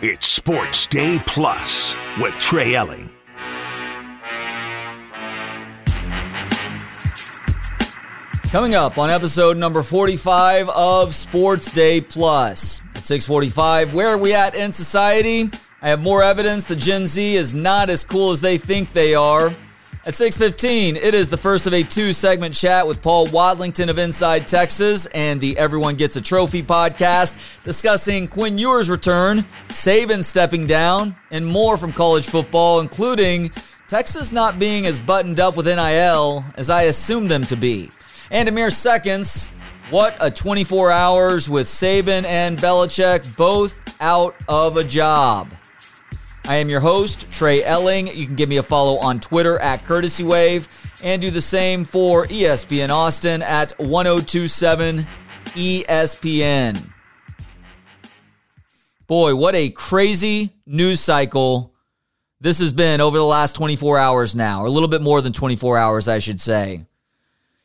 It's Sports Day Plus with Trey Elling. Coming up on episode number 45 of Sports Day Plus. At 645, where are we at in society? I have more evidence that Gen Z is not as cool as they think they are. At 6:15, it is the first of a two-segment chat with Paul Wadlington of Inside Texas and the Everyone Gets a Trophy podcast discussing Quinn Ewers' return, Saban stepping down, and more from college football, including Texas not being as buttoned up with NIL as I assumed them to be. And in mere seconds, what a 24 hours with Saban and Belichick both out of a job. I am your host, Trey Elling. You can give me a follow on Twitter at Courtesy Wave and do the same for ESPN Austin at 1027 ESPN. Boy, what a crazy news cycle this has been over the last 24 hours now, or a little bit more than 24 hours, I should say.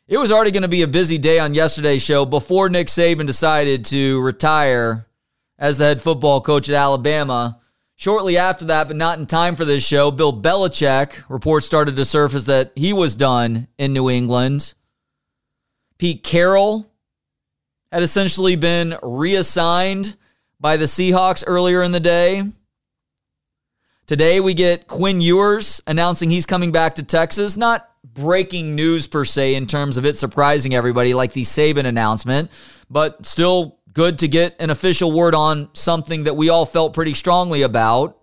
It was already going to be a busy day on yesterday's show before Nick Saban decided to retire as the head football coach at Alabama. Shortly after that, but not in time for this show, Bill Belichick reports started to surface that he was done in New England. Pete Carroll had essentially been reassigned by the Seahawks earlier in the day. Today, we get Quinn Ewers announcing he's coming back to Texas. Not breaking news per se in terms of it surprising everybody like the Saban announcement, but still good to get an official word on something that we all felt pretty strongly about.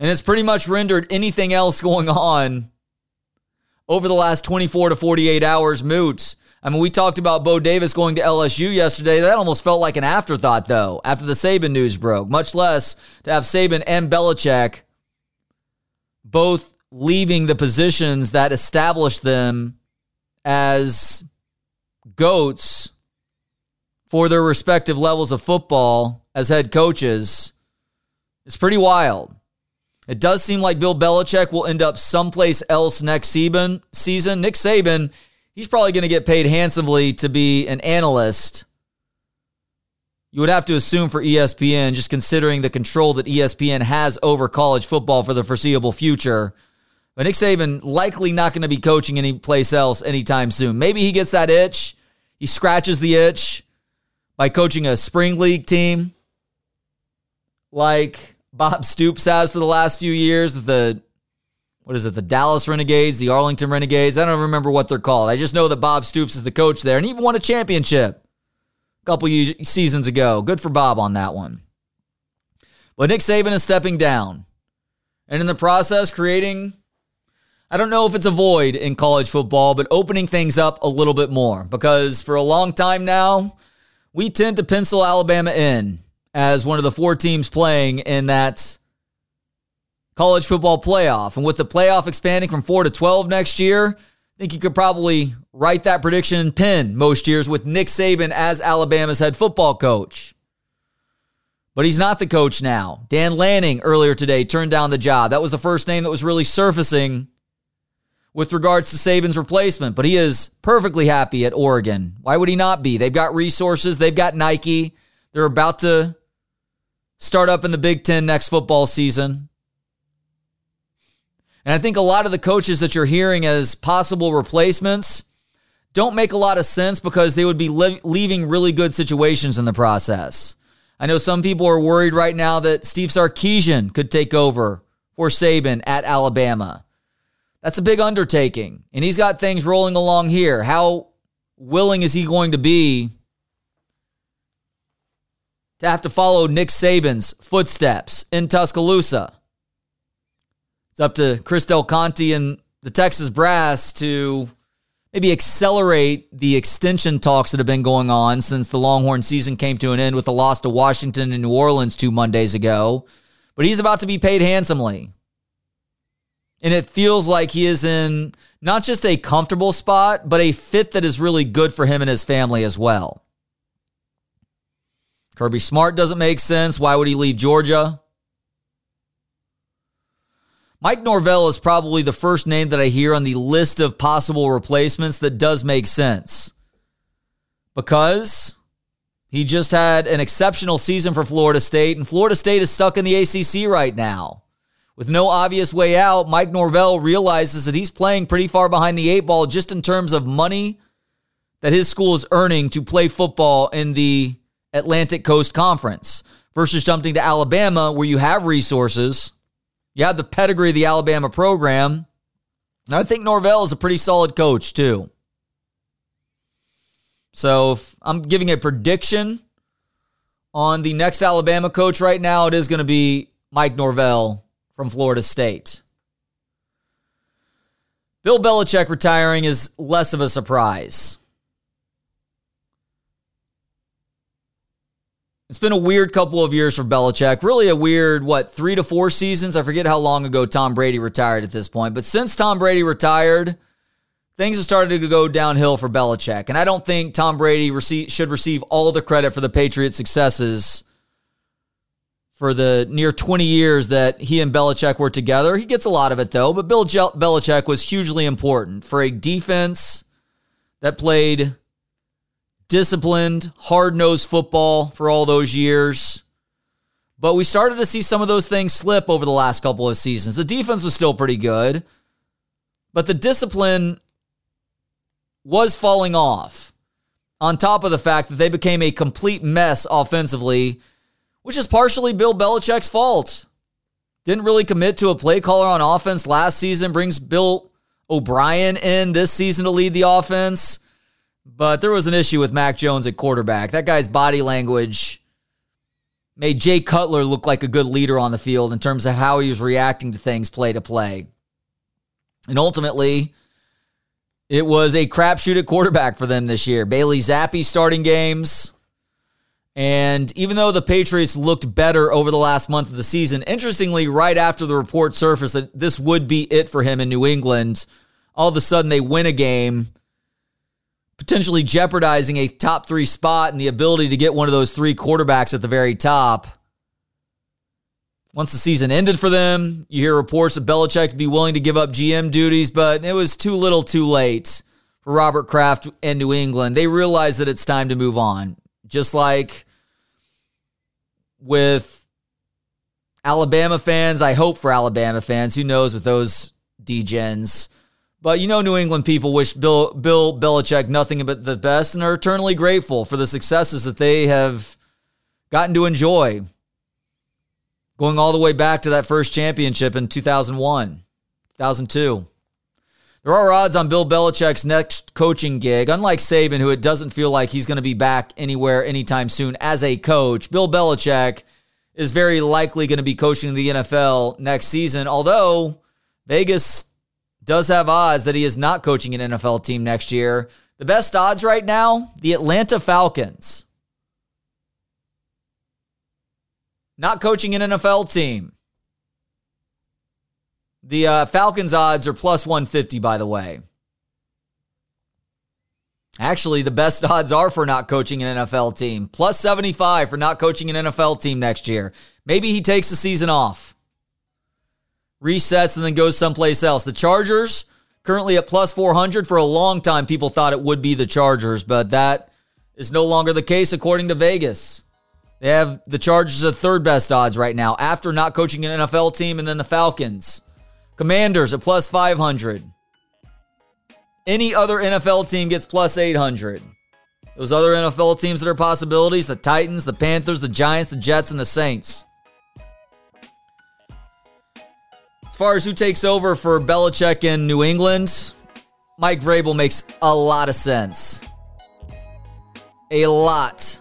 And it's pretty much rendered anything else going on over the last 24 to 48 hours moots. I mean, we talked about Bo Davis going to LSU yesterday. That almost felt like an afterthought, though, after the Saban news broke, much less to have Saban and Belichick both leaving the positions that established them as goats for their respective levels of football as head coaches. It's pretty wild. It does seem like Bill Belichick will end up someplace else next season. Season Nick Saban, he's probably going to get paid handsomely to be an analyst. You would have to assume for ESPN, just considering the control that ESPN has over college football for the foreseeable future. But Nick Saban likely not going to be coaching any place else anytime soon. Maybe he gets that itch. He scratches the itch by coaching a spring league team like Bob Stoops has for the last few years. The what is it? The Dallas Renegades, the Arlington Renegades. I don't remember what they're called. I just know that Bob Stoops is the coach there, and he even won a championship a couple seasons ago. Good for Bob on that one. But Nick Saban is stepping down, and in the process, creating I don't know if it's a void in college football, but opening things up a little bit more because for a long time now, we tend to pencil Alabama in as one of the four teams playing in that college football playoff. And with the playoff expanding from 4 to 12 next year, I think you could probably write that prediction in pen most years with Nick Saban as Alabama's head football coach. But he's not the coach now. Dan Lanning earlier today turned down the job. That was the first name that was really surfacing with regards to Saban's replacement, but he is perfectly happy at Oregon. Why would he not be? They've got resources, they've got Nike. They're about to start up in the Big Ten next football season. And I think a lot of the coaches that you're hearing as possible replacements don't make a lot of sense because they would be leaving really good situations in the process. I know some people are worried right now that Steve Sarkisian could take over for Saban at Alabama. That's a big undertaking. And he's got things rolling along here. How willing is he going to be to have to follow Nick Saban's footsteps in Tuscaloosa? It's up to Chris Del Conte and the Texas Brass to maybe accelerate the extension talks that have been going on since the Longhorn season came to an end with the loss to Washington and New Orleans two Mondays ago. But he's about to be paid handsomely. And it feels like he is in not just a comfortable spot, but a fit that is really good for him and his family as well. Kirby Smart doesn't make sense. Why would he leave Georgia? Mike Norvell is probably the first name that I hear on the list of possible replacements that does make sense. Because He just had an exceptional season for Florida State, and Florida State is stuck in the ACC right now. With no obvious way out, Mike Norvell realizes that he's playing pretty far behind the eight ball just in terms of money that his school is earning to play football in the Atlantic Coast Conference versus jumping to Alabama, where you have resources. You have the pedigree of the Alabama program. And I think Norvell is a pretty solid coach, too. So if I'm giving a prediction on the next Alabama coach right now, it is going to be Mike Norvell from Florida State. Bill Belichick retiring is less of a surprise. It's been a weird couple of years for Belichick. Really a weird, what, three to four seasons? I forget how long ago Tom Brady retired at this point. But since Tom Brady retired, things have started to go downhill for Belichick. And I don't think Tom Brady should receive all the credit for the Patriots' successes for the near 20 years that he and Belichick were together. He gets a lot of it, though. But Bill Belichick was hugely important for a defense that played disciplined, hard nosed football for all those years. But we started to see some of those things slip over the last couple of seasons. The defense was still pretty good, but the discipline was falling off. On top of the fact that they became a complete mess offensively, which is partially Bill Belichick's fault. Didn't really commit to a play caller on offense last season, brings Bill O'Brien in this season to lead the offense. But there was an issue with Mac Jones at quarterback. That guy's body language made Jay Cutler look like a good leader on the field in terms of how he was reacting to things play to play. And ultimately, it was a crapshoot at quarterback for them this year. Bailey Zappe starting games. And even though the Patriots looked better over the last month of the season, interestingly, right after the report surfaced that this would be it for him in New England, all of a sudden they win a game potentially jeopardizing a top three spot and the ability to get one of those three quarterbacks at the very top. Once the season ended for them, you hear reports of Belichick to be willing to give up GM duties, but it was too little too late for Robert Kraft and New England. They realized that it's time to move on. Just like with Alabama fans, I hope for Alabama fans, who knows with those degens but you know, New England people wish Bill Bill Belichick nothing but the best and are eternally grateful for the successes that they have gotten to enjoy. Going all the way back to that first championship in 2001, 2002. There are odds on Bill Belichick's next coaching gig. Unlike Saban, who it doesn't feel like he's going to be back anywhere anytime soon as a coach, Bill Belichick is very likely going to be coaching the NFL next season. Although Vegas does have odds that he is not coaching an NFL team next year. The best odds right now, the Atlanta Falcons. Not coaching an NFL team. The uh, Falcons odds are plus 150, by the way. Actually, the best odds are for not coaching an NFL team. Plus 75 for not coaching an NFL team next year. Maybe he takes the season off resets, and then goes someplace else. The Chargers currently at plus 400. For a long time, people thought it would be the Chargers, but that is no longer the case according to Vegas. They have the Chargers at third best odds right now after not coaching an NFL team, and then the Falcons. Commanders at plus 500. Any other NFL team gets plus 800. Those other NFL teams that are possibilities the Titans, the Panthers, the Giants, the Jets, and the Saints. As far as who takes over for Belichick in New England, Mike Vrabel makes a lot of sense. A lot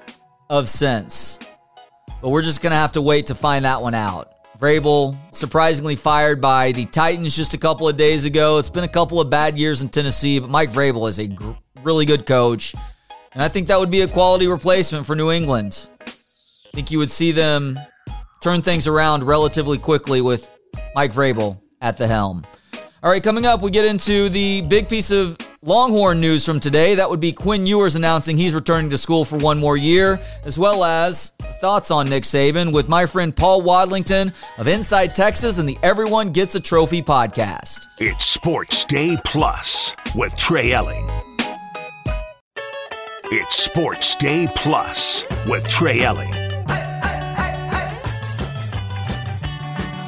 of sense. But we're just going to have to wait to find that one out. Vrabel surprisingly fired by the Titans just a couple of days ago. It's been a couple of bad years in Tennessee, but Mike Vrabel is a gr- really good coach. And I think that would be a quality replacement for New England. I think you would see them turn things around relatively quickly with Mike Vrabel at the helm. All right, coming up, we get into the big piece of Longhorn news from today. That would be Quinn Ewers announcing he's returning to school for one more year, as well as thoughts on Nick Saban with my friend Paul Wadlington of Inside Texas and the Everyone Gets a Trophy podcast. It's Sports Day Plus with Trey Elling. It's Sports Day Plus with Trey Elling.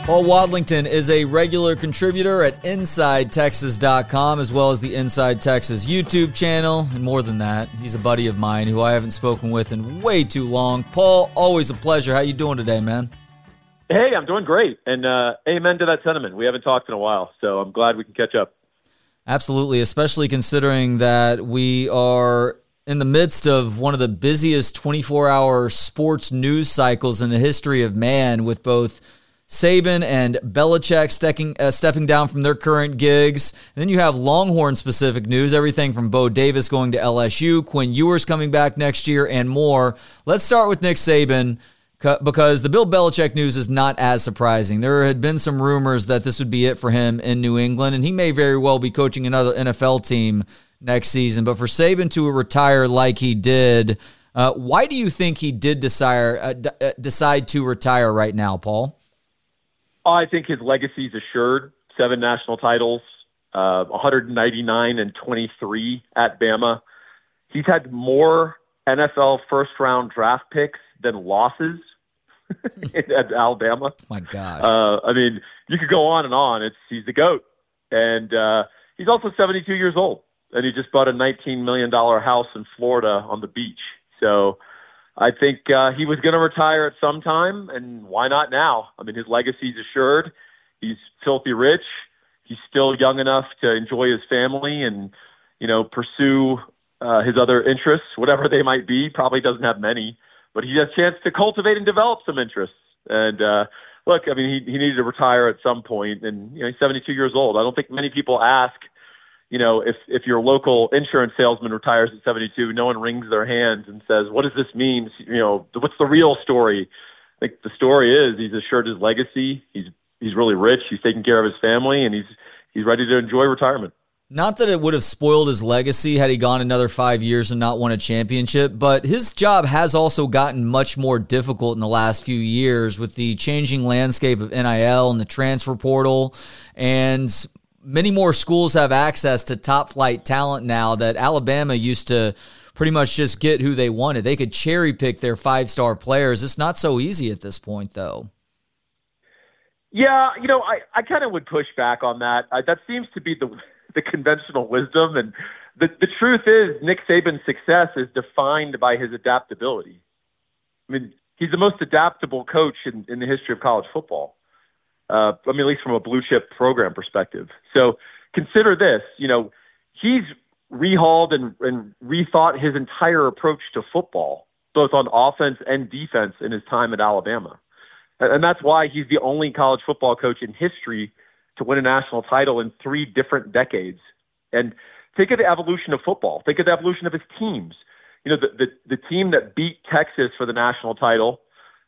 Paul Wadlington is a regular contributor at InsideTexas.com as well as the Inside Texas YouTube channel. And more than that, he's a buddy of mine who I haven't spoken with in way too long. Paul, always a pleasure. How you doing today, man? Hey, I'm doing great. And uh, amen to that sentiment. We haven't talked in a while, so I'm glad we can catch up. Absolutely, especially considering that we are in the midst of one of the busiest 24 hour sports news cycles in the history of man with both Saban and Belichick stepping, uh, stepping down from their current gigs. And then you have Longhorn specific news, everything from Bo Davis going to LSU, Quinn Ewers coming back next year, and more. Let's start with Nick Saban because the Bill Belichick news is not as surprising. There had been some rumors that this would be it for him in New England, and he may very well be coaching another NFL team next season. But for Saban to retire like he did, uh, why do you think he did decide, uh, d- uh, decide to retire right now, Paul? I think his legacy is assured. Seven national titles, uh, 199 and 23 at Bama. He's had more NFL first round draft picks than losses at Alabama. My gosh. Uh, I mean, you could go on and on. It's he's the goat, and uh, he's also 72 years old, and he just bought a 19 million dollar house in Florida on the beach. So I think uh, he was going to retire at some time, and why not now? I mean, his legacy is assured. He's filthy rich. He's still young enough to enjoy his family and, you know, pursue uh, his other interests, whatever they might be. Probably doesn't have many, but he has a chance to cultivate and develop some interests. And uh, look, I mean, he, he needed to retire at some point, and you know, he's 72 years old. I don't think many people ask you know, if if your local insurance salesman retires at 72, no one wrings their hands and says, "What does this mean?" You know, what's the real story? Think the story is he's assured his legacy. He's he's really rich. He's taking care of his family, and he's he's ready to enjoy retirement. Not that it would have spoiled his legacy had he gone another five years and not won a championship, but his job has also gotten much more difficult in the last few years with the changing landscape of NIL and the transfer portal. And many more schools have access to top flight talent now that Alabama used to pretty much just get who they wanted. They could cherry pick their five star players. It's not so easy at this point, though. Yeah, you know, I, I kind of would push back on that. That seems to be the the conventional wisdom, and the the truth is, Nick Saban's success is defined by his adaptability. I mean, he's the most adaptable coach in, in the history of college football. Uh, I mean, at least from a blue chip program perspective. So consider this, you know, he's rehauled and, and rethought his entire approach to football, both on offense and defense in his time at Alabama. And, that's why he's the only college football coach in history to win a national title in three different decades. And think of the evolution of football. Think of the evolution of his teams. You know, the, the, the team that beat Texas for the national title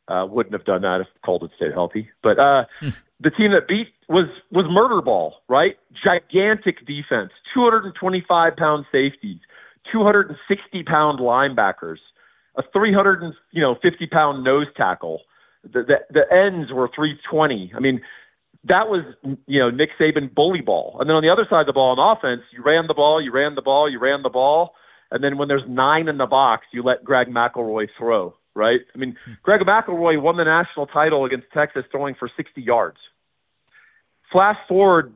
uh, wouldn't have done that if Colton stayed healthy. But uh, hmm. The team that beat was was murder ball, right? Gigantic defense, 225 pound safeties, 260 pound linebackers, a 300 you know 50 pound nose tackle. The, the the ends were 320. I mean, that was you know Nick Saban bully ball. And then on the other side of the ball on offense, you ran the ball, you ran the ball, you ran the ball, and then when there's nine in the box, you let Greg McElroy throw right? I mean, hmm. Greg McElroy won the national title against Texas throwing for 60 yards. Flash forward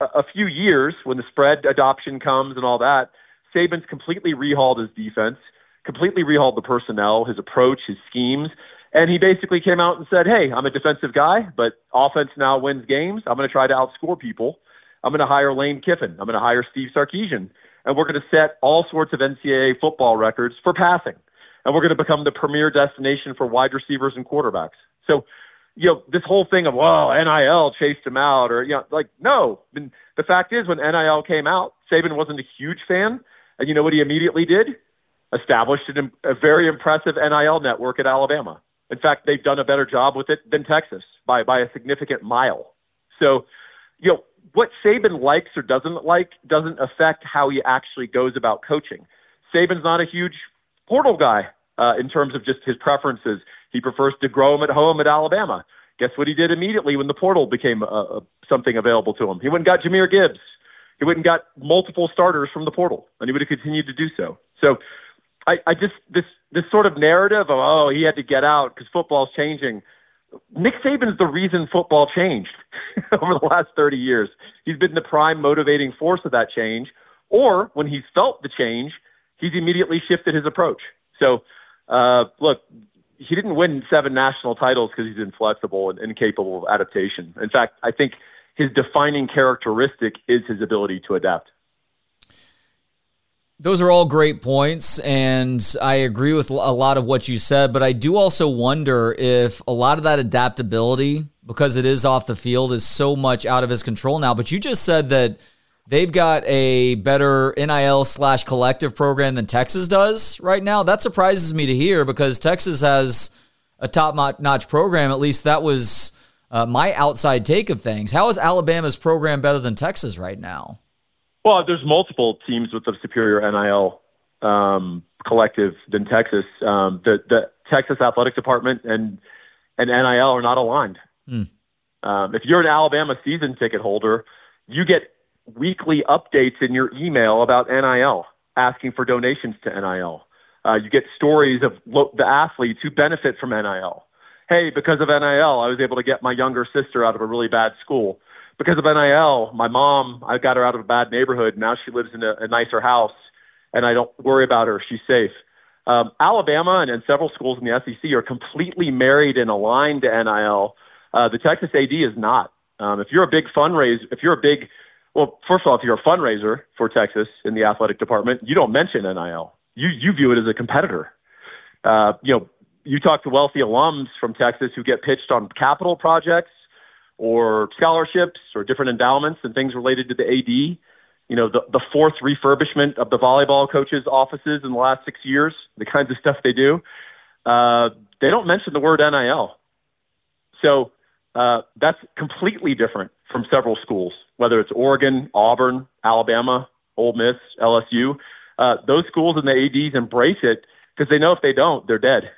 a, few years when the spread adoption comes and all that, Saban's completely rehauled his defense, completely rehauled the personnel, his approach, his schemes, and he basically came out and said, "Hey, I'm a defensive guy, but offense now wins games. I'm going to try to outscore people. I'm going to hire Lane Kiffin. I'm going to hire Steve Sarkisian, and we're going to set all sorts of NCAA football records for passing." and we're going to become the premier destination for wide receivers and quarterbacks. So, you know, this whole thing of well, NIL chased him out, or you know, like no. I mean, the fact is, when NIL came out, Saban wasn't a huge fan, and you know what he immediately did? Established an, a very impressive NIL network at Alabama. In fact, they've done a better job with it than Texas by by a significant mile. So, you know, what Saban likes or doesn't like doesn't affect how he actually goes about coaching. Saban's not a huge portal guy uh, in terms of just his preferences. He prefers to grow him at home at Alabama. Guess what he did immediately when the portal became uh, something available to him? He went and got Jahmyr Gibbs. He went and got multiple starters from the portal, and he would have continued to do so. So I, I just this this sort of narrative of oh he had to get out because football's changing. Nick Saban's the reason football changed over the last 30 years. He's been the prime motivating force of that change. Or when he's felt the change, he's immediately shifted his approach. So, uh, look, he didn't win seven national titles because he's inflexible and incapable of adaptation. In fact, I think his defining characteristic is his ability to adapt. Those are all great points, and I agree with a lot of what you said. But I do also wonder if a lot of that adaptability, because it is off the field, is so much out of his control now. But you just said that they've got a better NIL slash collective program than Texas does right now. That surprises me to hear because Texas has a top notch program. At least that was uh, my outside take of things. How is Alabama's program better than Texas right now? Well, there's multiple teams with a superior NIL um, collective than Texas. Um, the the Texas athletic department and and NIL are not aligned. Mm. Um, if you're an Alabama season ticket holder, you get weekly updates in your email about NIL, asking for donations to NIL. Uh, you get stories of lo- the athletes who benefit from NIL. Hey, because of NIL, I was able to get my younger sister out of a really bad school because of NIL, my mom, I got her out of a bad neighborhood. Now she lives in a, a nicer house, and I don't worry about her. She's safe. Um, Alabama and, and several schools in the SEC are completely married and aligned to NIL. Uh, the Texas AD is not. Um, if you're a big fundraiser, if you're a big, well, first of all, if you're a fundraiser for Texas in the athletic department, you don't mention NIL. You you view it as a competitor. Uh, you know, you talk to wealthy alums from Texas who get pitched on capital projects or scholarships or different endowments and things related to the AD. You know, the, the fourth refurbishment of the volleyball coaches' offices in the last six years, the kinds of stuff they do. Uh, they don't mention the word NIL. So uh, that's completely different from several schools, whether it's Oregon, Auburn, Alabama, Ole Miss, LSU. Uh, those schools and the ADs embrace it because they know if they don't, they're dead.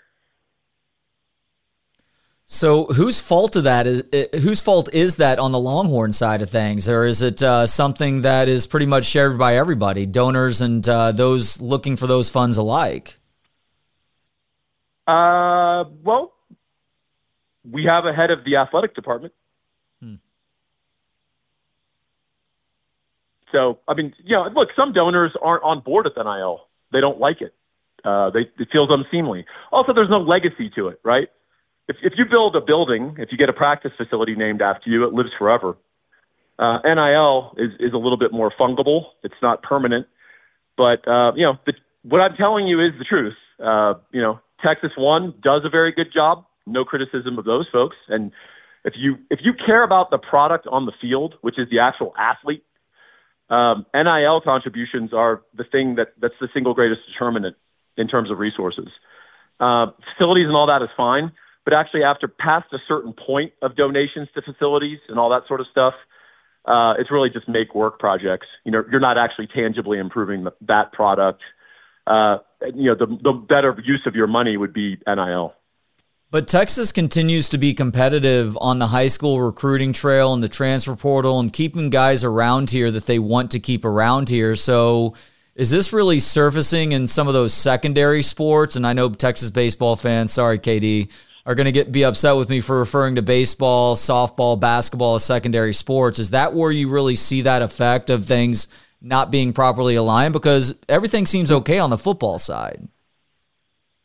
So, whose fault of that is whose fault is that on the Longhorn side of things, or is it uh, something that is pretty much shared by everybody, donors and uh, those looking for those funds alike? Uh, well, we have a head of the athletic department. So, I mean, know, look, some donors aren't on board with NIL. They don't like it. Uh, they, it feels unseemly. Also, there's no legacy to it, right? if, if you build a building, if you get a practice facility named after you, it lives forever. Uh, NIL is, is a little bit more fungible. It's not permanent. But, uh, you know, the, what I'm telling you is the truth. Uh, you know, Texas One does a very good job. No criticism of those folks. And if you if you care about the product on the field, which is the actual athlete, um, NIL contributions are the thing that that's the single greatest determinant in terms of resources. Uh, facilities and all that is fine, but actually, after past a certain point of donations to facilities and all that sort of stuff, uh, it's really just make work projects. You know, you're not actually tangibly improving the, that product. Uh, you know, the, the better use of your money would be NIL. But Texas continues to be competitive on the high school recruiting trail and the transfer portal and keeping guys around here that they want to keep around here. So, is this really surfacing in some of those secondary sports? And I know Texas baseball fans, sorry, KD, are going to get be upset with me for referring to baseball, softball, basketball as secondary sports. Is that where you really see that effect of things not being properly aligned? Because everything seems okay on the football side.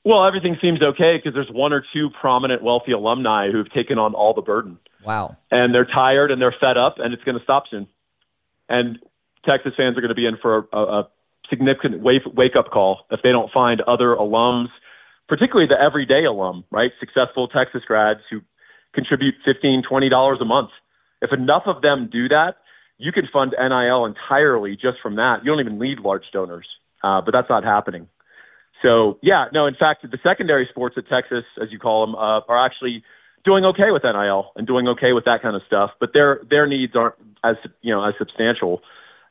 Well, everything seems okay because there's one or two prominent wealthy alumni who've taken on all the burden. Wow. And they're tired and they're fed up, and it's going to stop soon. And Texas fans are going to be in for a, a significant wake, wake up call if they don't find other alums particularly the everyday alum, right? Successful Texas grads who contribute $15, $20 a month. If enough of them do that, you can fund NIL entirely just from that. You don't even need large donors, uh, but that's not happening. So, yeah, no, in fact, the secondary sports at Texas, as you call them, uh, are actually doing okay with NIL and doing okay with that kind of stuff, but their their needs aren't as you know as substantial.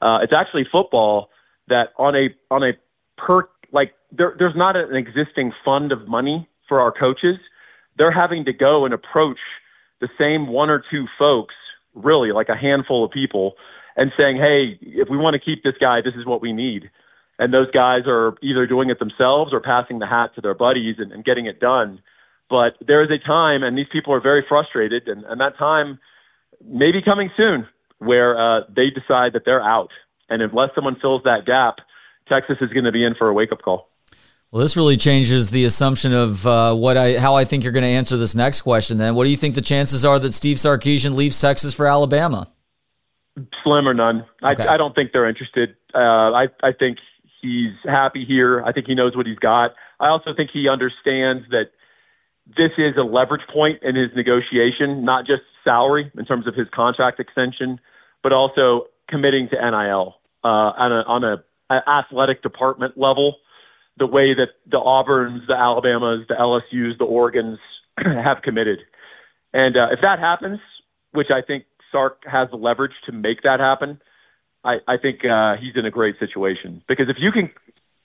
Uh, it's actually football that on a on a per like there, there's not an existing fund of money for our coaches. They're having to go and approach the same one or two folks, really like a handful of people, and saying, "Hey, if we want to keep this guy, this is what we need." And those guys are either doing it themselves or passing the hat to their buddies and, and getting it done. But there is a time, and these people are very frustrated, and, and that time may be coming soon where uh, they decide that they're out. And unless someone fills that gap, Texas is going to be in for a wake up call. Well, this really changes the assumption of uh, what I how I think you're going to answer this next question. Then, what do you think the chances are that Steve Sarkisian leaves Texas for Alabama? Slim or none. Okay. I, I don't think they're interested. Uh, I I think he's happy here. I think he knows what he's got. I also think he understands that this is a leverage point in his negotiation, not just salary in terms of his contract extension, but also committing to NIL uh, on a on a, a athletic department level the way that the Auburns, the Alabamas, the LSU's, the Oregons have committed. And uh, if that happens, which I think Sark has the leverage to make that happen, I, I think uh, he's in a great situation because if you can,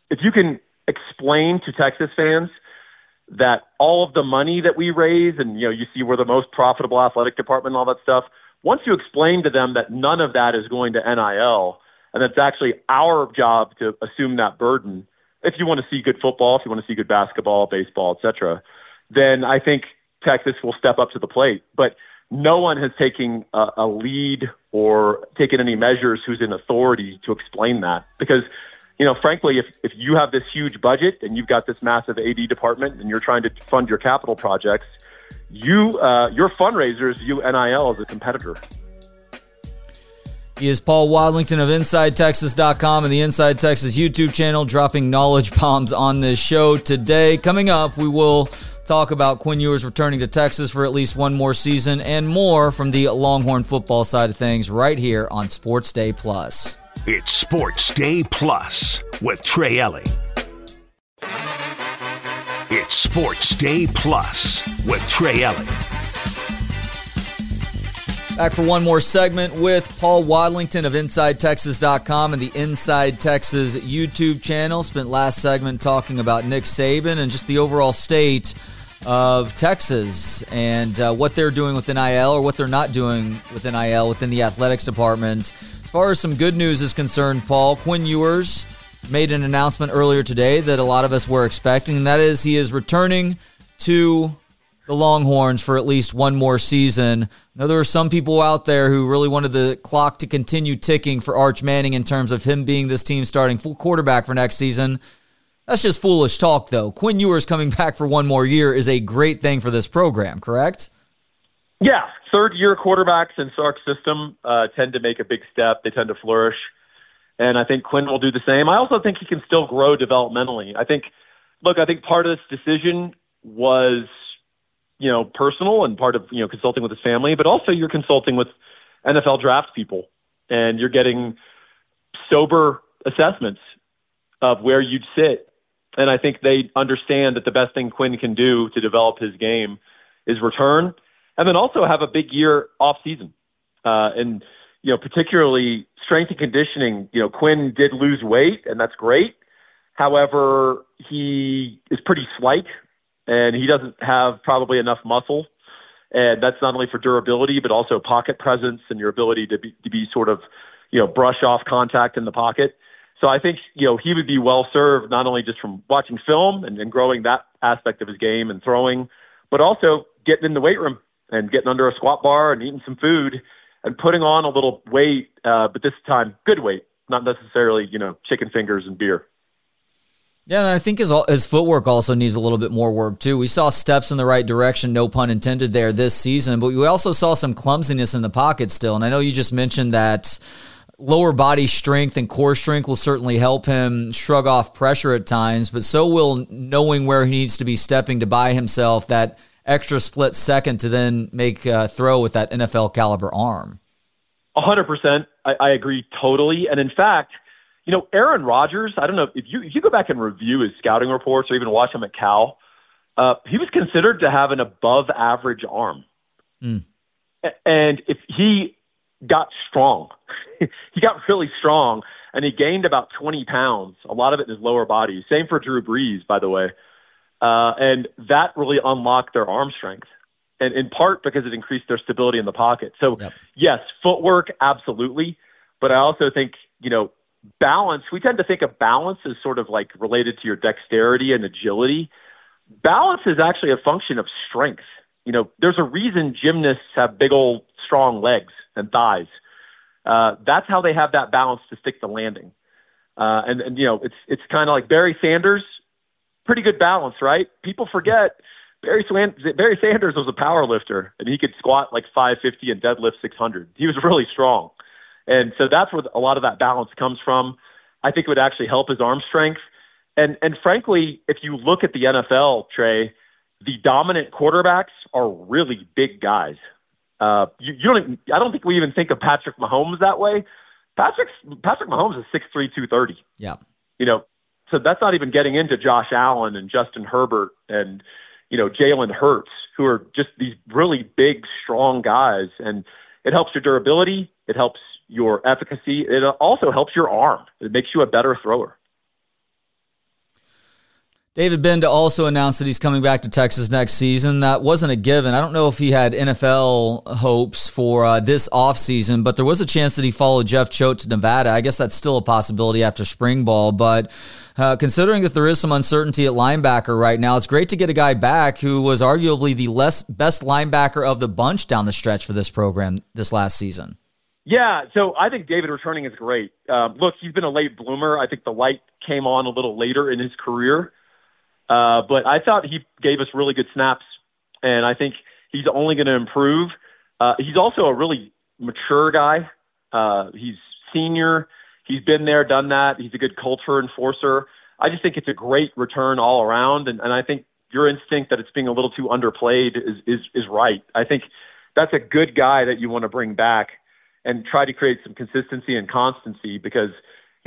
if you can explain to Texas fans that all of the money that we raise, and you know, you see we're the most profitable athletic department and all that stuff. Once you explain to them that none of that is going to NIL, and it's actually our job to assume that burden, if you want to see good football, if you want to see good basketball, baseball, etc., then I think Texas will step up to the plate. But no one has taken a, a lead or taken any measures who's in authority to explain that because you know, frankly, if, if you have this huge budget and you've got this massive AD department and you're trying to fund your capital projects, you uh, your fundraisers view NIL as a competitor. He is Paul Wadlington of InsideTexas.com and the Inside Texas YouTube channel, dropping knowledge bombs on this show today. Coming up, we will talk about Quinn Ewers returning to Texas for at least one more season and more from the Longhorn football side of things right here on Sports Day Plus. It's Sports Day Plus with Trey Elling. It's Sports Day Plus with Trey Elling. Back for one more segment with Paul Wadlington of InsideTexas.com and the Inside Texas YouTube channel. Spent last segment talking about Nick Saban and just the overall state of Texas and uh, what they're doing with NIL or what they're not doing with NIL within the athletics department. As far as some good news is concerned, Paul, Quinn Ewers made an announcement earlier today that a lot of us were expecting, and that is he is returning to the Longhorns for at least one more season. I know there are some people out there who really wanted the clock to continue ticking for Arch Manning in terms of him being this team's starting full quarterback for next season. That's just foolish talk, though. Quinn Ewers coming back for one more year is a great thing for this program, correct? Yeah, third year quarterbacks in Sark's system uh, tend to make a big step. They tend to flourish. And I think Quinn will do the same. I also think he can still grow developmentally. I think, look, I think part of this decision was you know, personal and part of, you know, consulting with his family, but also you're consulting with NFL draft people and you're getting sober assessments of where you'd sit. And I think they understand that the best thing Quinn can do to develop his game is return and then also have a big year off season. Uh, and, you know, particularly strength and conditioning, you know, Quinn did lose weight and that's great. However, he is pretty slight and he doesn't have probably enough muscle. And that's not only for durability, but also pocket presence and your ability to be, to be sort of, you know, brush off contact in the pocket. So I think, you know, he would be well served not only just from watching film and, and growing that aspect of his game and throwing, but also getting in the weight room and getting under a squat bar and eating some food and putting on a little weight, uh, but this time good weight, not necessarily, you know, chicken fingers and beer. Yeah, and I think his his footwork also needs a little bit more work too. We saw steps in the right direction, no pun intended there this season, but we also saw some clumsiness in the pocket still. And I know you just mentioned that lower body strength and core strength will certainly help him shrug off pressure at times, but so will knowing where he needs to be stepping to buy himself that extra split second to then make a throw with that NFL caliber arm. 100%. I, I agree totally. And in fact, you know, Aaron Rodgers, I don't know if you if you go back and review his scouting reports or even watch him at Cal, uh, he was considered to have an above average arm. Mm. And if he got strong, he got really strong and he gained about 20 pounds, a lot of it in his lower body. Same for Drew Brees, by the way. Uh, and that really unlocked their arm strength. And in part because it increased their stability in the pocket. So, yep. yes, footwork, absolutely. But I also think, you know, balance, we tend to think of balance as sort of like related to your dexterity and agility. Balance is actually a function of strength. You know, there's a reason gymnasts have big old strong legs and thighs. Uh, that's how they have that balance to stick the landing. Uh, and, and, you know, it's, it's kind of like Barry Sanders, pretty good balance, right? People forget Barry, Swan, Barry Sanders was a power lifter and he could squat like 550 and deadlift 600. He was really strong. And so that's where a lot of that balance comes from. I think it would actually help his arm strength. And, and frankly, if you look at the NFL, Trey, the dominant quarterbacks are really big guys. Uh, you, you don't, I don't think we even think of Patrick Mahomes that way. Patrick Patrick Mahomes is 6'3", 230. Yeah. You know, so that's not even getting into Josh Allen and Justin Herbert and, you know, Jalen Hurts, who are just these really big, strong guys. And it helps your durability. It helps your efficacy. It also helps your arm. It makes you a better thrower. David Gbenda also announced that he's coming back to Texas next season. That wasn't a given. I don't know if he had NFL hopes for uh, this offseason, but there was a chance that he followed Jeff Choate to Nevada. I guess that's still a possibility after spring ball. But uh, considering that there is some uncertainty at linebacker right now, it's great to get a guy back who was arguably the less best linebacker of the bunch down the stretch for this program this last season. Yeah, so I think David returning is great. Um, look, he's been a late bloomer. I think the light came on a little later in his career, uh, but I thought he gave us really good snaps, and I think he's only going to improve. Uh, he's also a really mature guy. Uh, he's senior. He's been there, done that. He's a good culture enforcer. I just think it's a great return all around, and, and I think your instinct that it's being a little too underplayed is is is right. I think that's a good guy that you want to bring back and try to create some consistency and constancy because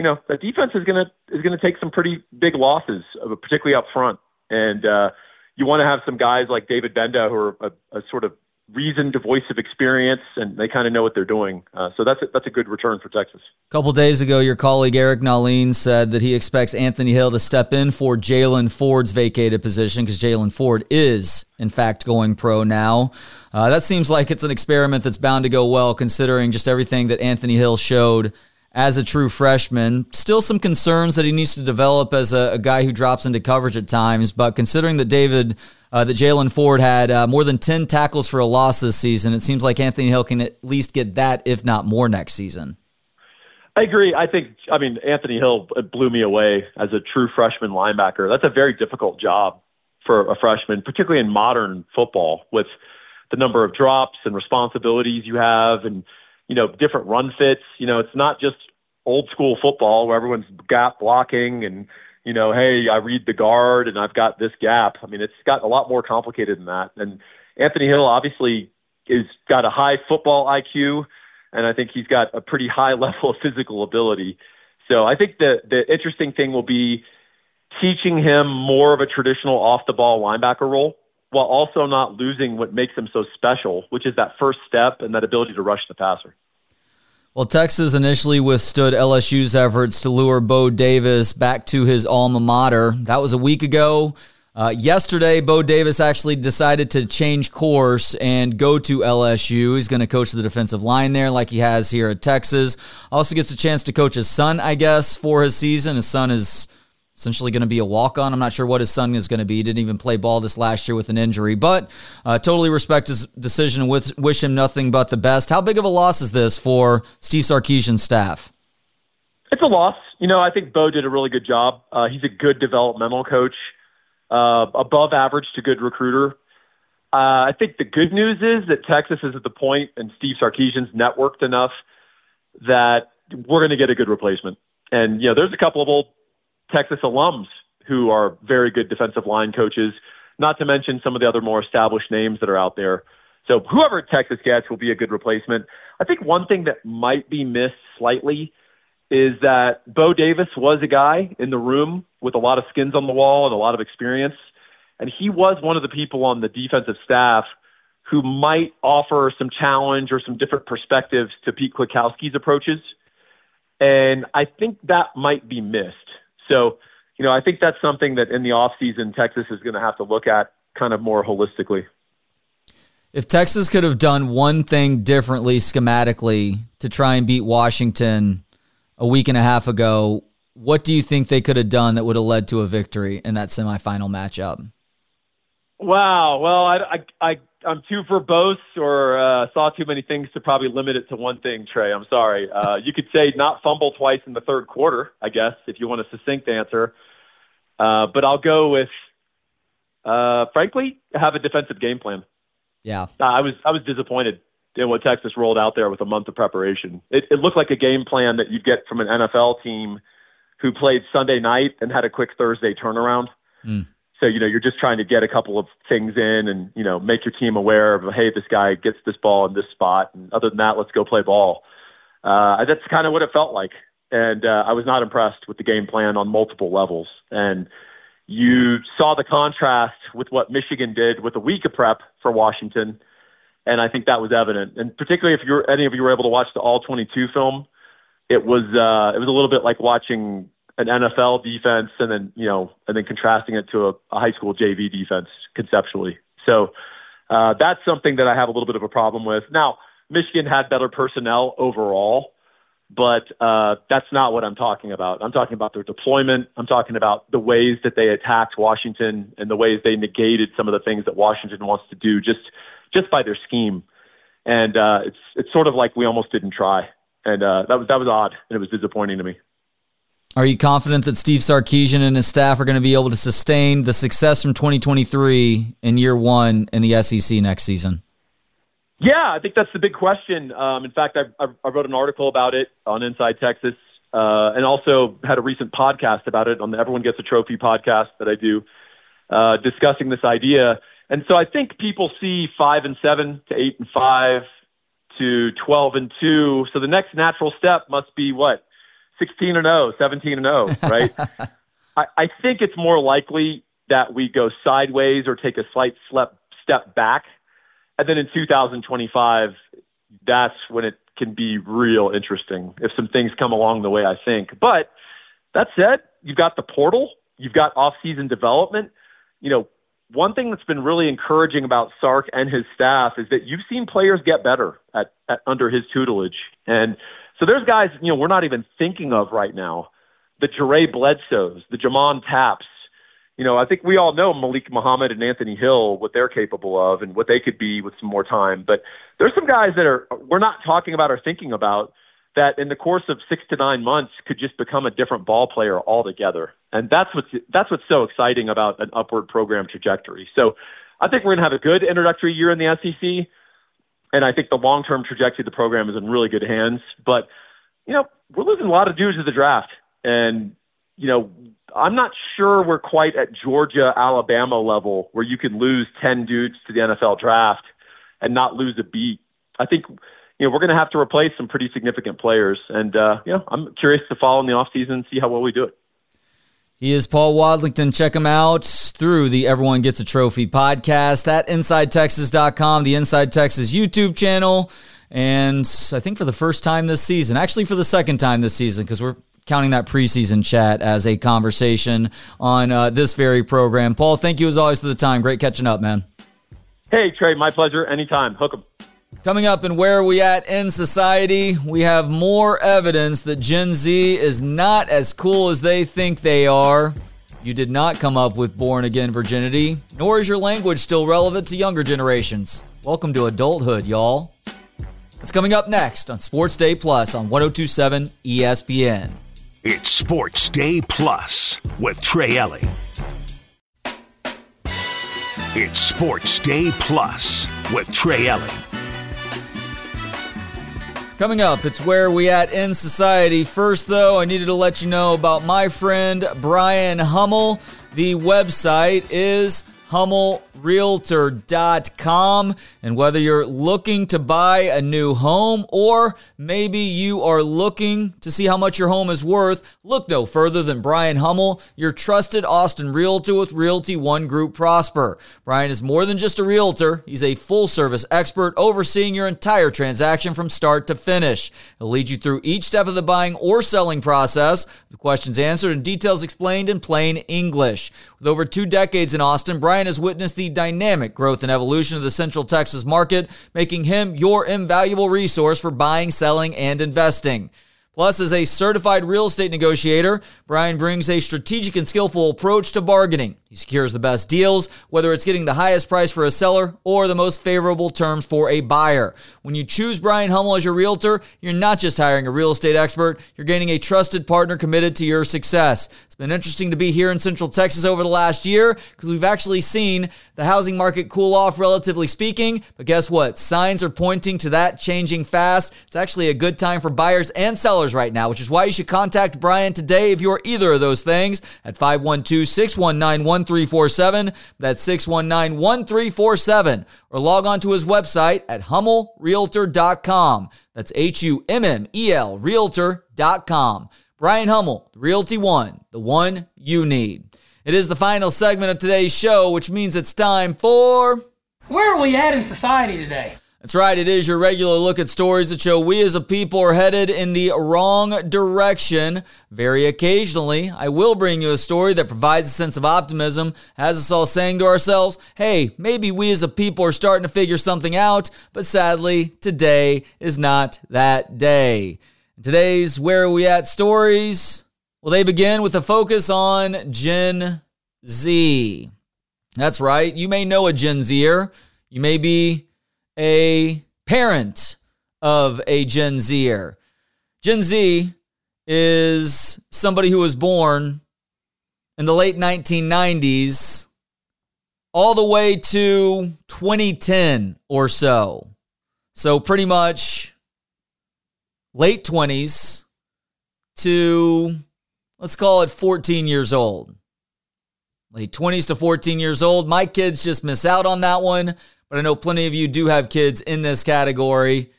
you know the defense is gonna is gonna take some pretty big losses, uh, particularly up front, and uh, you want to have some guys like David Gbenda who are a, a sort of reasoned voice of experience, and they kind of know what they're doing. Uh, so that's a, that's a good return for Texas. A couple days ago, your colleague Eric Nahlin said that he expects Anthony Hill to step in for Jaylan Ford's vacated position because Jalen Ford is, in fact, going pro now. Uh, that seems like it's an experiment that's bound to go well, considering just everything that Anthony Hill showed as a true freshman. Still some concerns that he needs to develop as a, a guy who drops into coverage at times, but considering that David uh, that Jaylan Ford had uh, more than 10 tackles for a loss this season. It seems like Anthony Hill can at least get that, if not more, next season. I agree. I think, I mean, Anthony Hill blew me away as a true freshman linebacker. That's a very difficult job for a freshman, particularly in modern football with the number of drops and responsibilities you have and, you know, different run fits. You know, it's not just old school football where everyone's gap blocking and, you know, hey, I read the guard and I've got this gap. I mean, it's got a lot more complicated than that. And Anthony Hill obviously is got a high football IQ, and I think he's got a pretty high level of physical ability. So I think the the interesting thing will be teaching him more of a traditional off the ball linebacker role while also not losing what makes him so special, which is that first step and that ability to rush the passer. Well, Texas initially withstood LSU's efforts to lure Bo Davis back to his alma mater. That was a week ago. Uh, yesterday, Bo Davis actually decided to change course and go to LSU. He's going to coach the defensive line there, like he has here at Texas. Also gets a chance to coach his son, I guess, for his season. His son is essentially going to be a walk on. I'm not sure what his son is going to be. He didn't even play ball this last year with an injury, but uh, totally respect his decision and wish him nothing but the best. How big of a loss is this for Steve Sarkisian's staff? It's a loss. You know, I think Bo did a really good job. Uh, he's a good developmental coach, uh, above average to good recruiter. Uh, I think the good news is that Texas is at the point, and Steve Sarkisian's networked enough that we're going to get a good replacement. And you know, there's a couple of old Texas alums who are very good defensive line coaches, not to mention some of the other more established names that are out there. So whoever Texas gets will be a good replacement. I think one thing that might be missed slightly is that Bo Davis was a guy in the room with a lot of skins on the wall and a lot of experience. And he was one of the people on the defensive staff who might offer some challenge or some different perspectives to Pete Kwiatkowski's approaches. And I think that might be missed. So, you know, I think that's something that in the offseason, Texas is going to have to look at kind of more holistically. If Texas could have done one thing differently schematically to try and beat Washington a week and a half ago. What do you think they could have done that would have led to a victory in that semifinal matchup? Wow. Well, I, I, I I'm too verbose or uh, saw too many things to probably limit it to one thing, Trey. I'm sorry. Uh, you could say not fumble twice in the third quarter, I guess, if you want a succinct answer. Uh, but I'll go with, uh, frankly, have a defensive game plan. Yeah, I was I was disappointed in what Texas rolled out there with a month of preparation. It, it looked like a game plan that you'd get from an NFL team who played Sunday night and had a quick Thursday turnaround. Mm. So, you know, you're just trying to get a couple of things in and, you know, make your team aware of, hey, this guy gets this ball in this spot. And other than that, let's go play ball. Uh, that's kind of what it felt like. And uh, I was not impressed with the game plan on multiple levels. And you saw the contrast with what Michigan did with a week of prep for Washington. And I think that was evident. And particularly if you're, any of you were able to watch the all 22 film, it was, uh, it was a little bit like watching an NFL defense and then you know and then contrasting it to a, a high school JV defense conceptually. So uh, that's something that I have a little bit of a problem with. Now Michigan had better personnel overall, but uh, that's not what I'm talking about. I'm talking about their deployment. I'm talking about the ways that they attacked Washington and the ways they negated some of the things that Washington wants to do just just by their scheme. And uh, it's it's sort of like we almost didn't try, and uh, that was that was odd and it was disappointing to me. Are you confident that Steve Sarkisian and his staff are going to be able to sustain the success from 2023 in year one in the SEC next season? Yeah, I think that's the big question. Um, in fact, I, I, wrote an article about it on Inside Texas, uh, and also had a recent podcast about it on the Everyone Gets a Trophy podcast that I do, uh, discussing this idea. And so I think people see five and seven to eight and five to twelve and two. So the next natural step must be what 16 and 0, 17 and 0, right? I, I think it's more likely that we go sideways or take a slight step step back. And then in 2025, that's when it can be real interesting if some things come along the way I think. But that said, you've got the portal, you've got off-season development. You know, one thing that's been really encouraging about Sark and his staff is that you've seen players get better at, at under his tutelage. And so there's guys, you know, we're not even thinking of right now. The Jere Bledsoes, the J'Mond Tapps. You know, I think we all know Malik Muhammad and Anthony Hill, what they're capable of and what they could be with some more time. But there's some guys that are we're not talking about or thinking about that in the course of six to nine months could just become a different ball player altogether. And that's what's that's what's so exciting about an upward program trajectory. So I think we're gonna have a good introductory year in the SEC and I think the long term trajectory of the program is in really good hands. But you know, we're losing a lot of dudes to the draft, and you know, I'm not sure we're quite at Georgia, Alabama level where you can lose ten dudes to the NFL draft and not lose a beat. I think you know we're going to have to replace some pretty significant players, and uh, you know, I'm curious to follow in the offseason and see how well we do it. He is Paul Wadlington. Check him out through the Everyone Gets a Trophy podcast at InsideTexas.com, the Inside Texas YouTube channel. And I think for the first time this season, actually for the second time this season, because we're counting that preseason chat as a conversation on uh, this very program. Paul, thank you as always for the time. Great catching up, man. Hey, Trey, my pleasure. Anytime. Hook 'em. Coming up and where are we at in society? We have more evidence that Gen Z is not as cool as they think they are. You did not come up with born again virginity, nor is your language still relevant to younger generations. Welcome to adulthood, y'all. It's coming up next on Sports Day Plus on 1027 ESPN. It's Sports Day Plus with Trey Elling. It's Sports Day Plus with Trey Elling. Coming up, it's where we at in society. First, though, I needed to let you know about my friend Brian Hummel. The website is hummelrealtor.com. And whether you're looking to buy a new home or maybe you are looking to see how much your home is worth, look no further than Brian Hummel, your trusted Austin realtor with Realty One Group Prosper. Brian is more than just a realtor, he's a full service expert overseeing your entire transaction from start to finish. He'll lead you through each step of the buying or selling process, the questions answered and details explained in plain English. With over two decades in Austin, Brian has witnessed the dynamic growth and evolution of the Central Texas market, making him your invaluable resource for buying, selling, and investing. Plus, as a certified real estate negotiator, Brian brings a strategic and skillful approach to bargaining. He secures the best deals, whether it's getting the highest price for a seller or the most favorable terms for a buyer. When you choose Brian Hummel as your realtor, you're not just hiring a real estate expert, you're gaining a trusted partner committed to your success. Been interesting to be here in Central Texas over the last year because we've actually seen the housing market cool off, relatively speaking. But guess what? Signs are pointing to that changing fast. It's actually a good time for buyers and sellers right now, which is why you should contact Brian today if you're either of those things at 512 619 1347. That's 619 1347. Or log on to his website at hummelrealtor.com. That's H U M M E L realtor.com. Brian Hummel, Realty One, the one you need. It is the final segment of today's show, which means it's time for. Where are we at in society today? That's right, it is your regular look at stories that show we as a people are headed in the wrong direction. Very occasionally, I will bring you a story that provides a sense of optimism, has us all saying to ourselves, hey, maybe we as a people are starting to figure something out, but sadly, today is not that day. Today's Where Are We At stories, well, they begin with a focus on Gen Z. That's right, you may know a Gen Zer. You may be a parent of a Gen Zer. Gen Z is somebody who was born in the late 1990s all the way to 2010 or so. So, pretty much late 20s to let's call it 14 years old. Late 20s to 14 years old. My kids just miss out on that one but I know plenty of you do have kids in this category.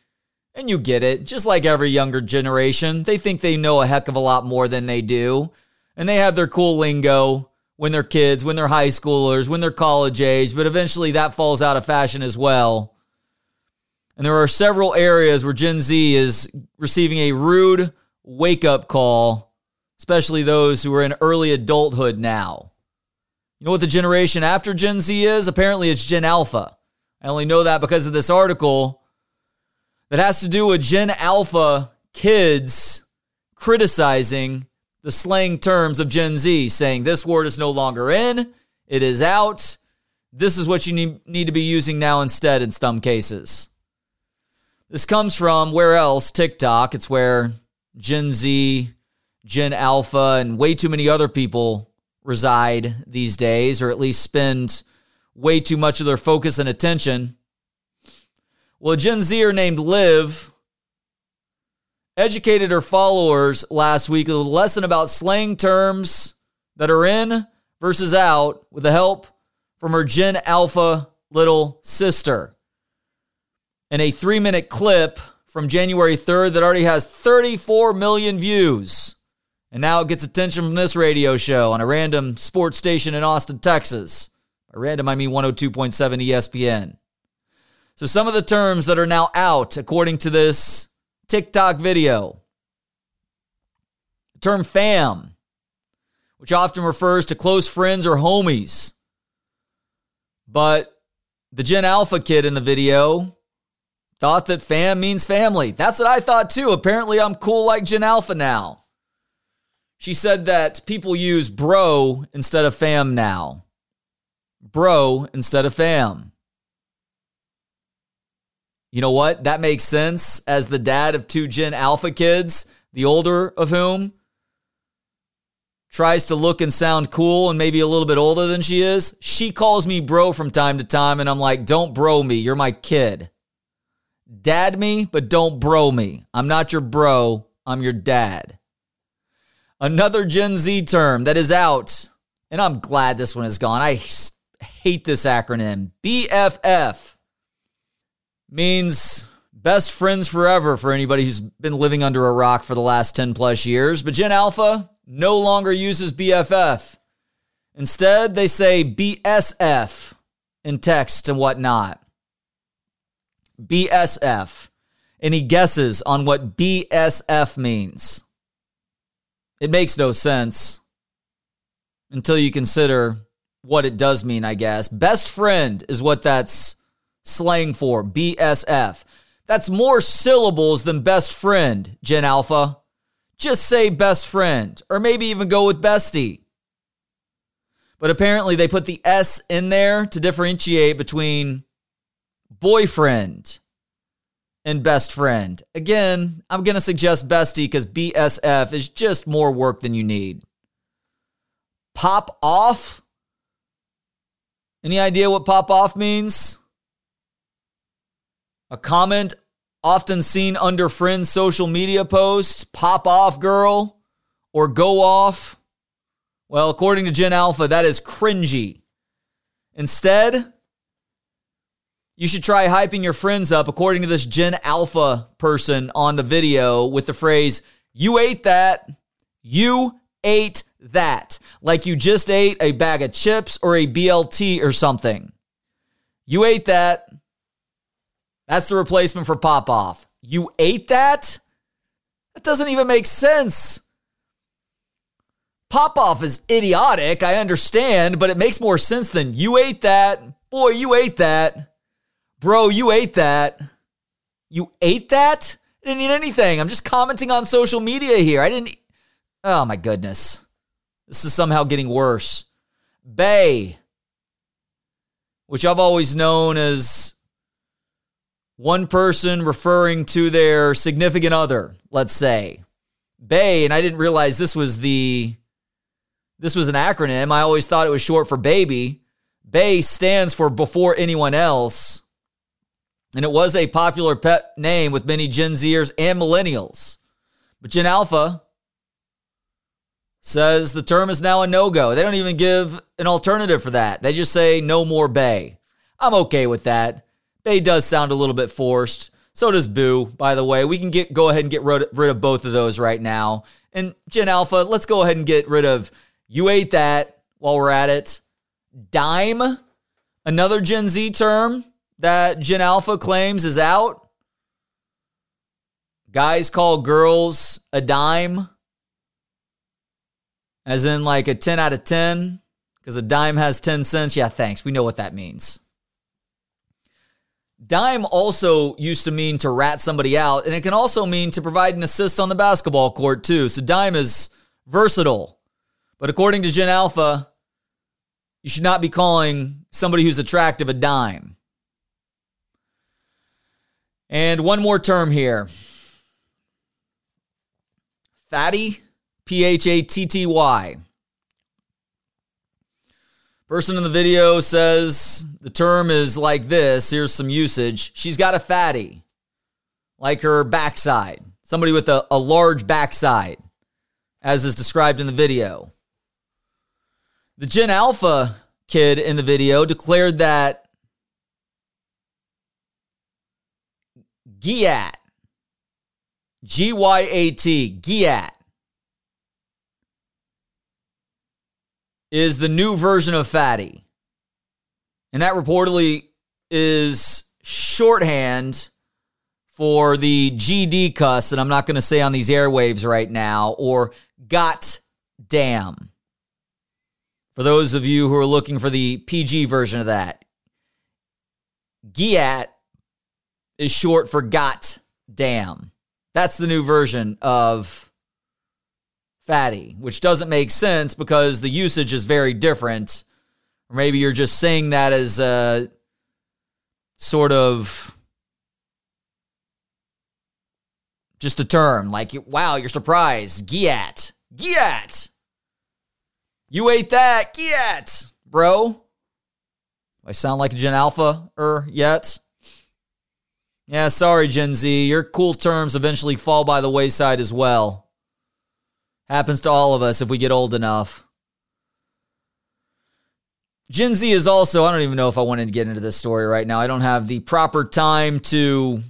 And you get it. Just like every younger generation, they think they know a heck of a lot more than they do. And they have their cool lingo when they're kids, when they're high schoolers, when they're college age, but eventually that falls out of fashion as well. And there are several areas where Gen Z is receiving a rude wake up call, especially those who are in early adulthood now. You know what the generation after Gen Z is? Apparently, it's Gen Alpha. I only know that because of this article that has to do with Gen Alpha kids criticizing the slang terms of Gen Z, saying this word is no longer in, it is out. This is what you need, need to be using now instead in some cases. This comes from where else? TikTok. It's where Gen Z, Gen Alpha, and way too many other people reside these days, or at least spend way too much of their focus and attention. Well, Gen Zer named Liv educated her followers last week with a lesson about slang terms that are in versus out with the help from her Gen Alpha little sister. In a three minute clip from January 3rd that already has 34 million views. And now it gets attention from this radio show on a random sports station in Austin, Texas. By random, I mean 102.7 ESPN. So some of the terms that are now out, according to this TikTok video. The term fam, which often refers to close friends or homies. But the Gen Alpha kid in the video thought that fam means family. That's what I thought too. Apparently, I'm cool like Gen Alpha now. She said that people use bro instead of fam now bro instead of fam. You know what? That makes sense as the dad of two Gen Alpha kids, the older of whom tries to look and sound cool and maybe a little bit older than she is. She calls me bro from time to time, and I'm like, don't bro me. You're my kid. Dad me, but don't bro me. I'm not your bro. I'm your dad. Another Gen Z term that is out, and I'm glad this one is gone. I hate this acronym. BFF means best friends forever for anybody who's been living under a rock for the last 10 plus years. But Gen Alpha no longer uses BFF. Instead, they say BSF in text and whatnot. BSF. Any guesses on what BSF means? It makes no sense until you consider what it does mean, I guess. Best friend is what that's slang for, BSF. That's more syllables than best friend, Gen Alpha. just say best friend, or maybe even go with bestie. But apparently, they put the S in there to differentiate between boyfriend and best friend. Again, I'm going to suggest bestie because BSF is just more work than you need. Pop off? Any idea what pop off means? A comment often seen under friends' social media posts, pop off girl, or go off. Well, according to Gen Alpha, that is cringy. Instead, you should try hyping your friends up, according to this Gen Alpha person on the video, with the phrase, You ate that. You ate that. Like you just ate a bag of chips or a BLT or something. You ate that. That's the replacement for pop off. You ate that? That doesn't even make sense. Pop off is idiotic, I understand, but it makes more sense than you ate that. Boy, you ate that. Bro, you ate that. You ate that? I didn't eat anything. I'm just commenting on social media here. I didn't. Oh my goodness. This is somehow getting worse. Bae, which I've always known as one person referring to their significant other, let's say. Bae, and I didn't realize this was the this was an acronym. I always thought it was short for baby. Bae stands for before anyone else. And it was a popular pet name with many Gen Zers and millennials. But Gen Alpha says the term is now a no go. They don't even give an alternative for that. They just say no more Bae. I'm okay with that. Bae does sound a little bit forced. So does Boo, by the way. We can get go ahead and get rid, rid of both of those right now. And Gen Alpha, let's go ahead and get rid of you ate that while we're at it. Dime, another Gen Z term that Gen Alpha claims is out. Guys call girls a dime, as in like a 10 out of 10, because a dime has 10 cents. Yeah, thanks. We know what that means. Dime also used to mean to rat somebody out, and it can also mean to provide an assist on the basketball court, too. So dime is versatile. But according to Gen Alpha, you should not be calling somebody who's attractive a dime. And one more term here phatty, P H A T T Y. Person in the video says the term is like this. Here's some usage. She's got a phatty, like her backside. Somebody with a, a large backside, as is described in the video. The Gen Alpha kid in the video declared that Gyat, G Y A T, Gyat, is the new version of phatty. And that reportedly is shorthand for the GD cuss that I'm not going to say on these airwaves right now, or got damn. For those of you who are looking for the PG version of that, Gyat is short for got damn. That's the new version of phatty, which doesn't make sense because the usage is very different. Or maybe you're just saying that as a sort of just a term like wow you're surprised gyat gyat you ate that. Get, bro. I sound like a Gen Alpha er yet? Yeah, sorry, Gen Z. Your cool terms eventually fall by the wayside as well. Happens to all of us if we get old enough. Gen Z is also, I don't even know if I wanted to get into this story right now. I don't have the proper time to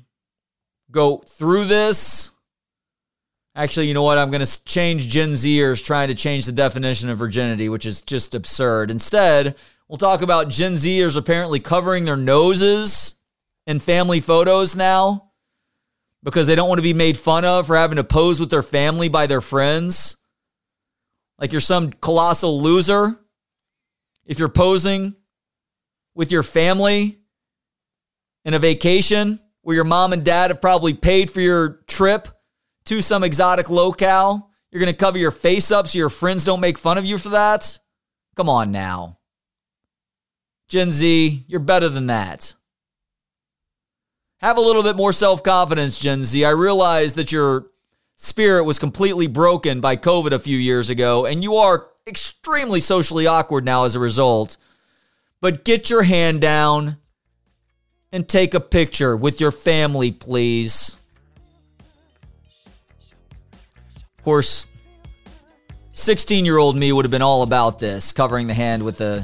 go through this. Actually, you know what? I'm going to change Gen Zers trying to change the definition of virginity, which is just absurd. Instead, we'll talk about Gen Zers apparently covering their noses in family photos now because they don't want to be made fun of for having to pose with their family by their friends. Like you're some colossal loser if you're posing with your family in a vacation where your mom and dad have probably paid for your trip to some exotic locale? You're going to cover your face up so your friends don't make fun of you for that? Come on now. Gen Z, you're better than that. Have a little bit more self confidence, Gen Z. I realize that your spirit was completely broken by COVID a few years ago, and you are extremely socially awkward now as a result. But get your hand down and take a picture with your family, please. Of course, 16 year old me would have been all about this, covering the hand with the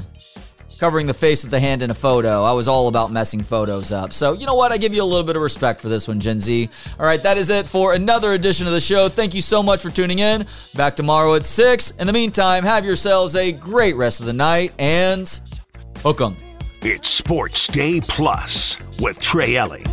covering the face with the hand in a photo. I was all about messing photos up. So, you know what? I give you a little bit of respect for this one, Gen Z. All right, that is it for another edition of the show. Thank you so much for tuning in. Back tomorrow at 6. In the meantime, have yourselves a great rest of the night and hook 'em. It's Sports Day Plus with Trey Elling.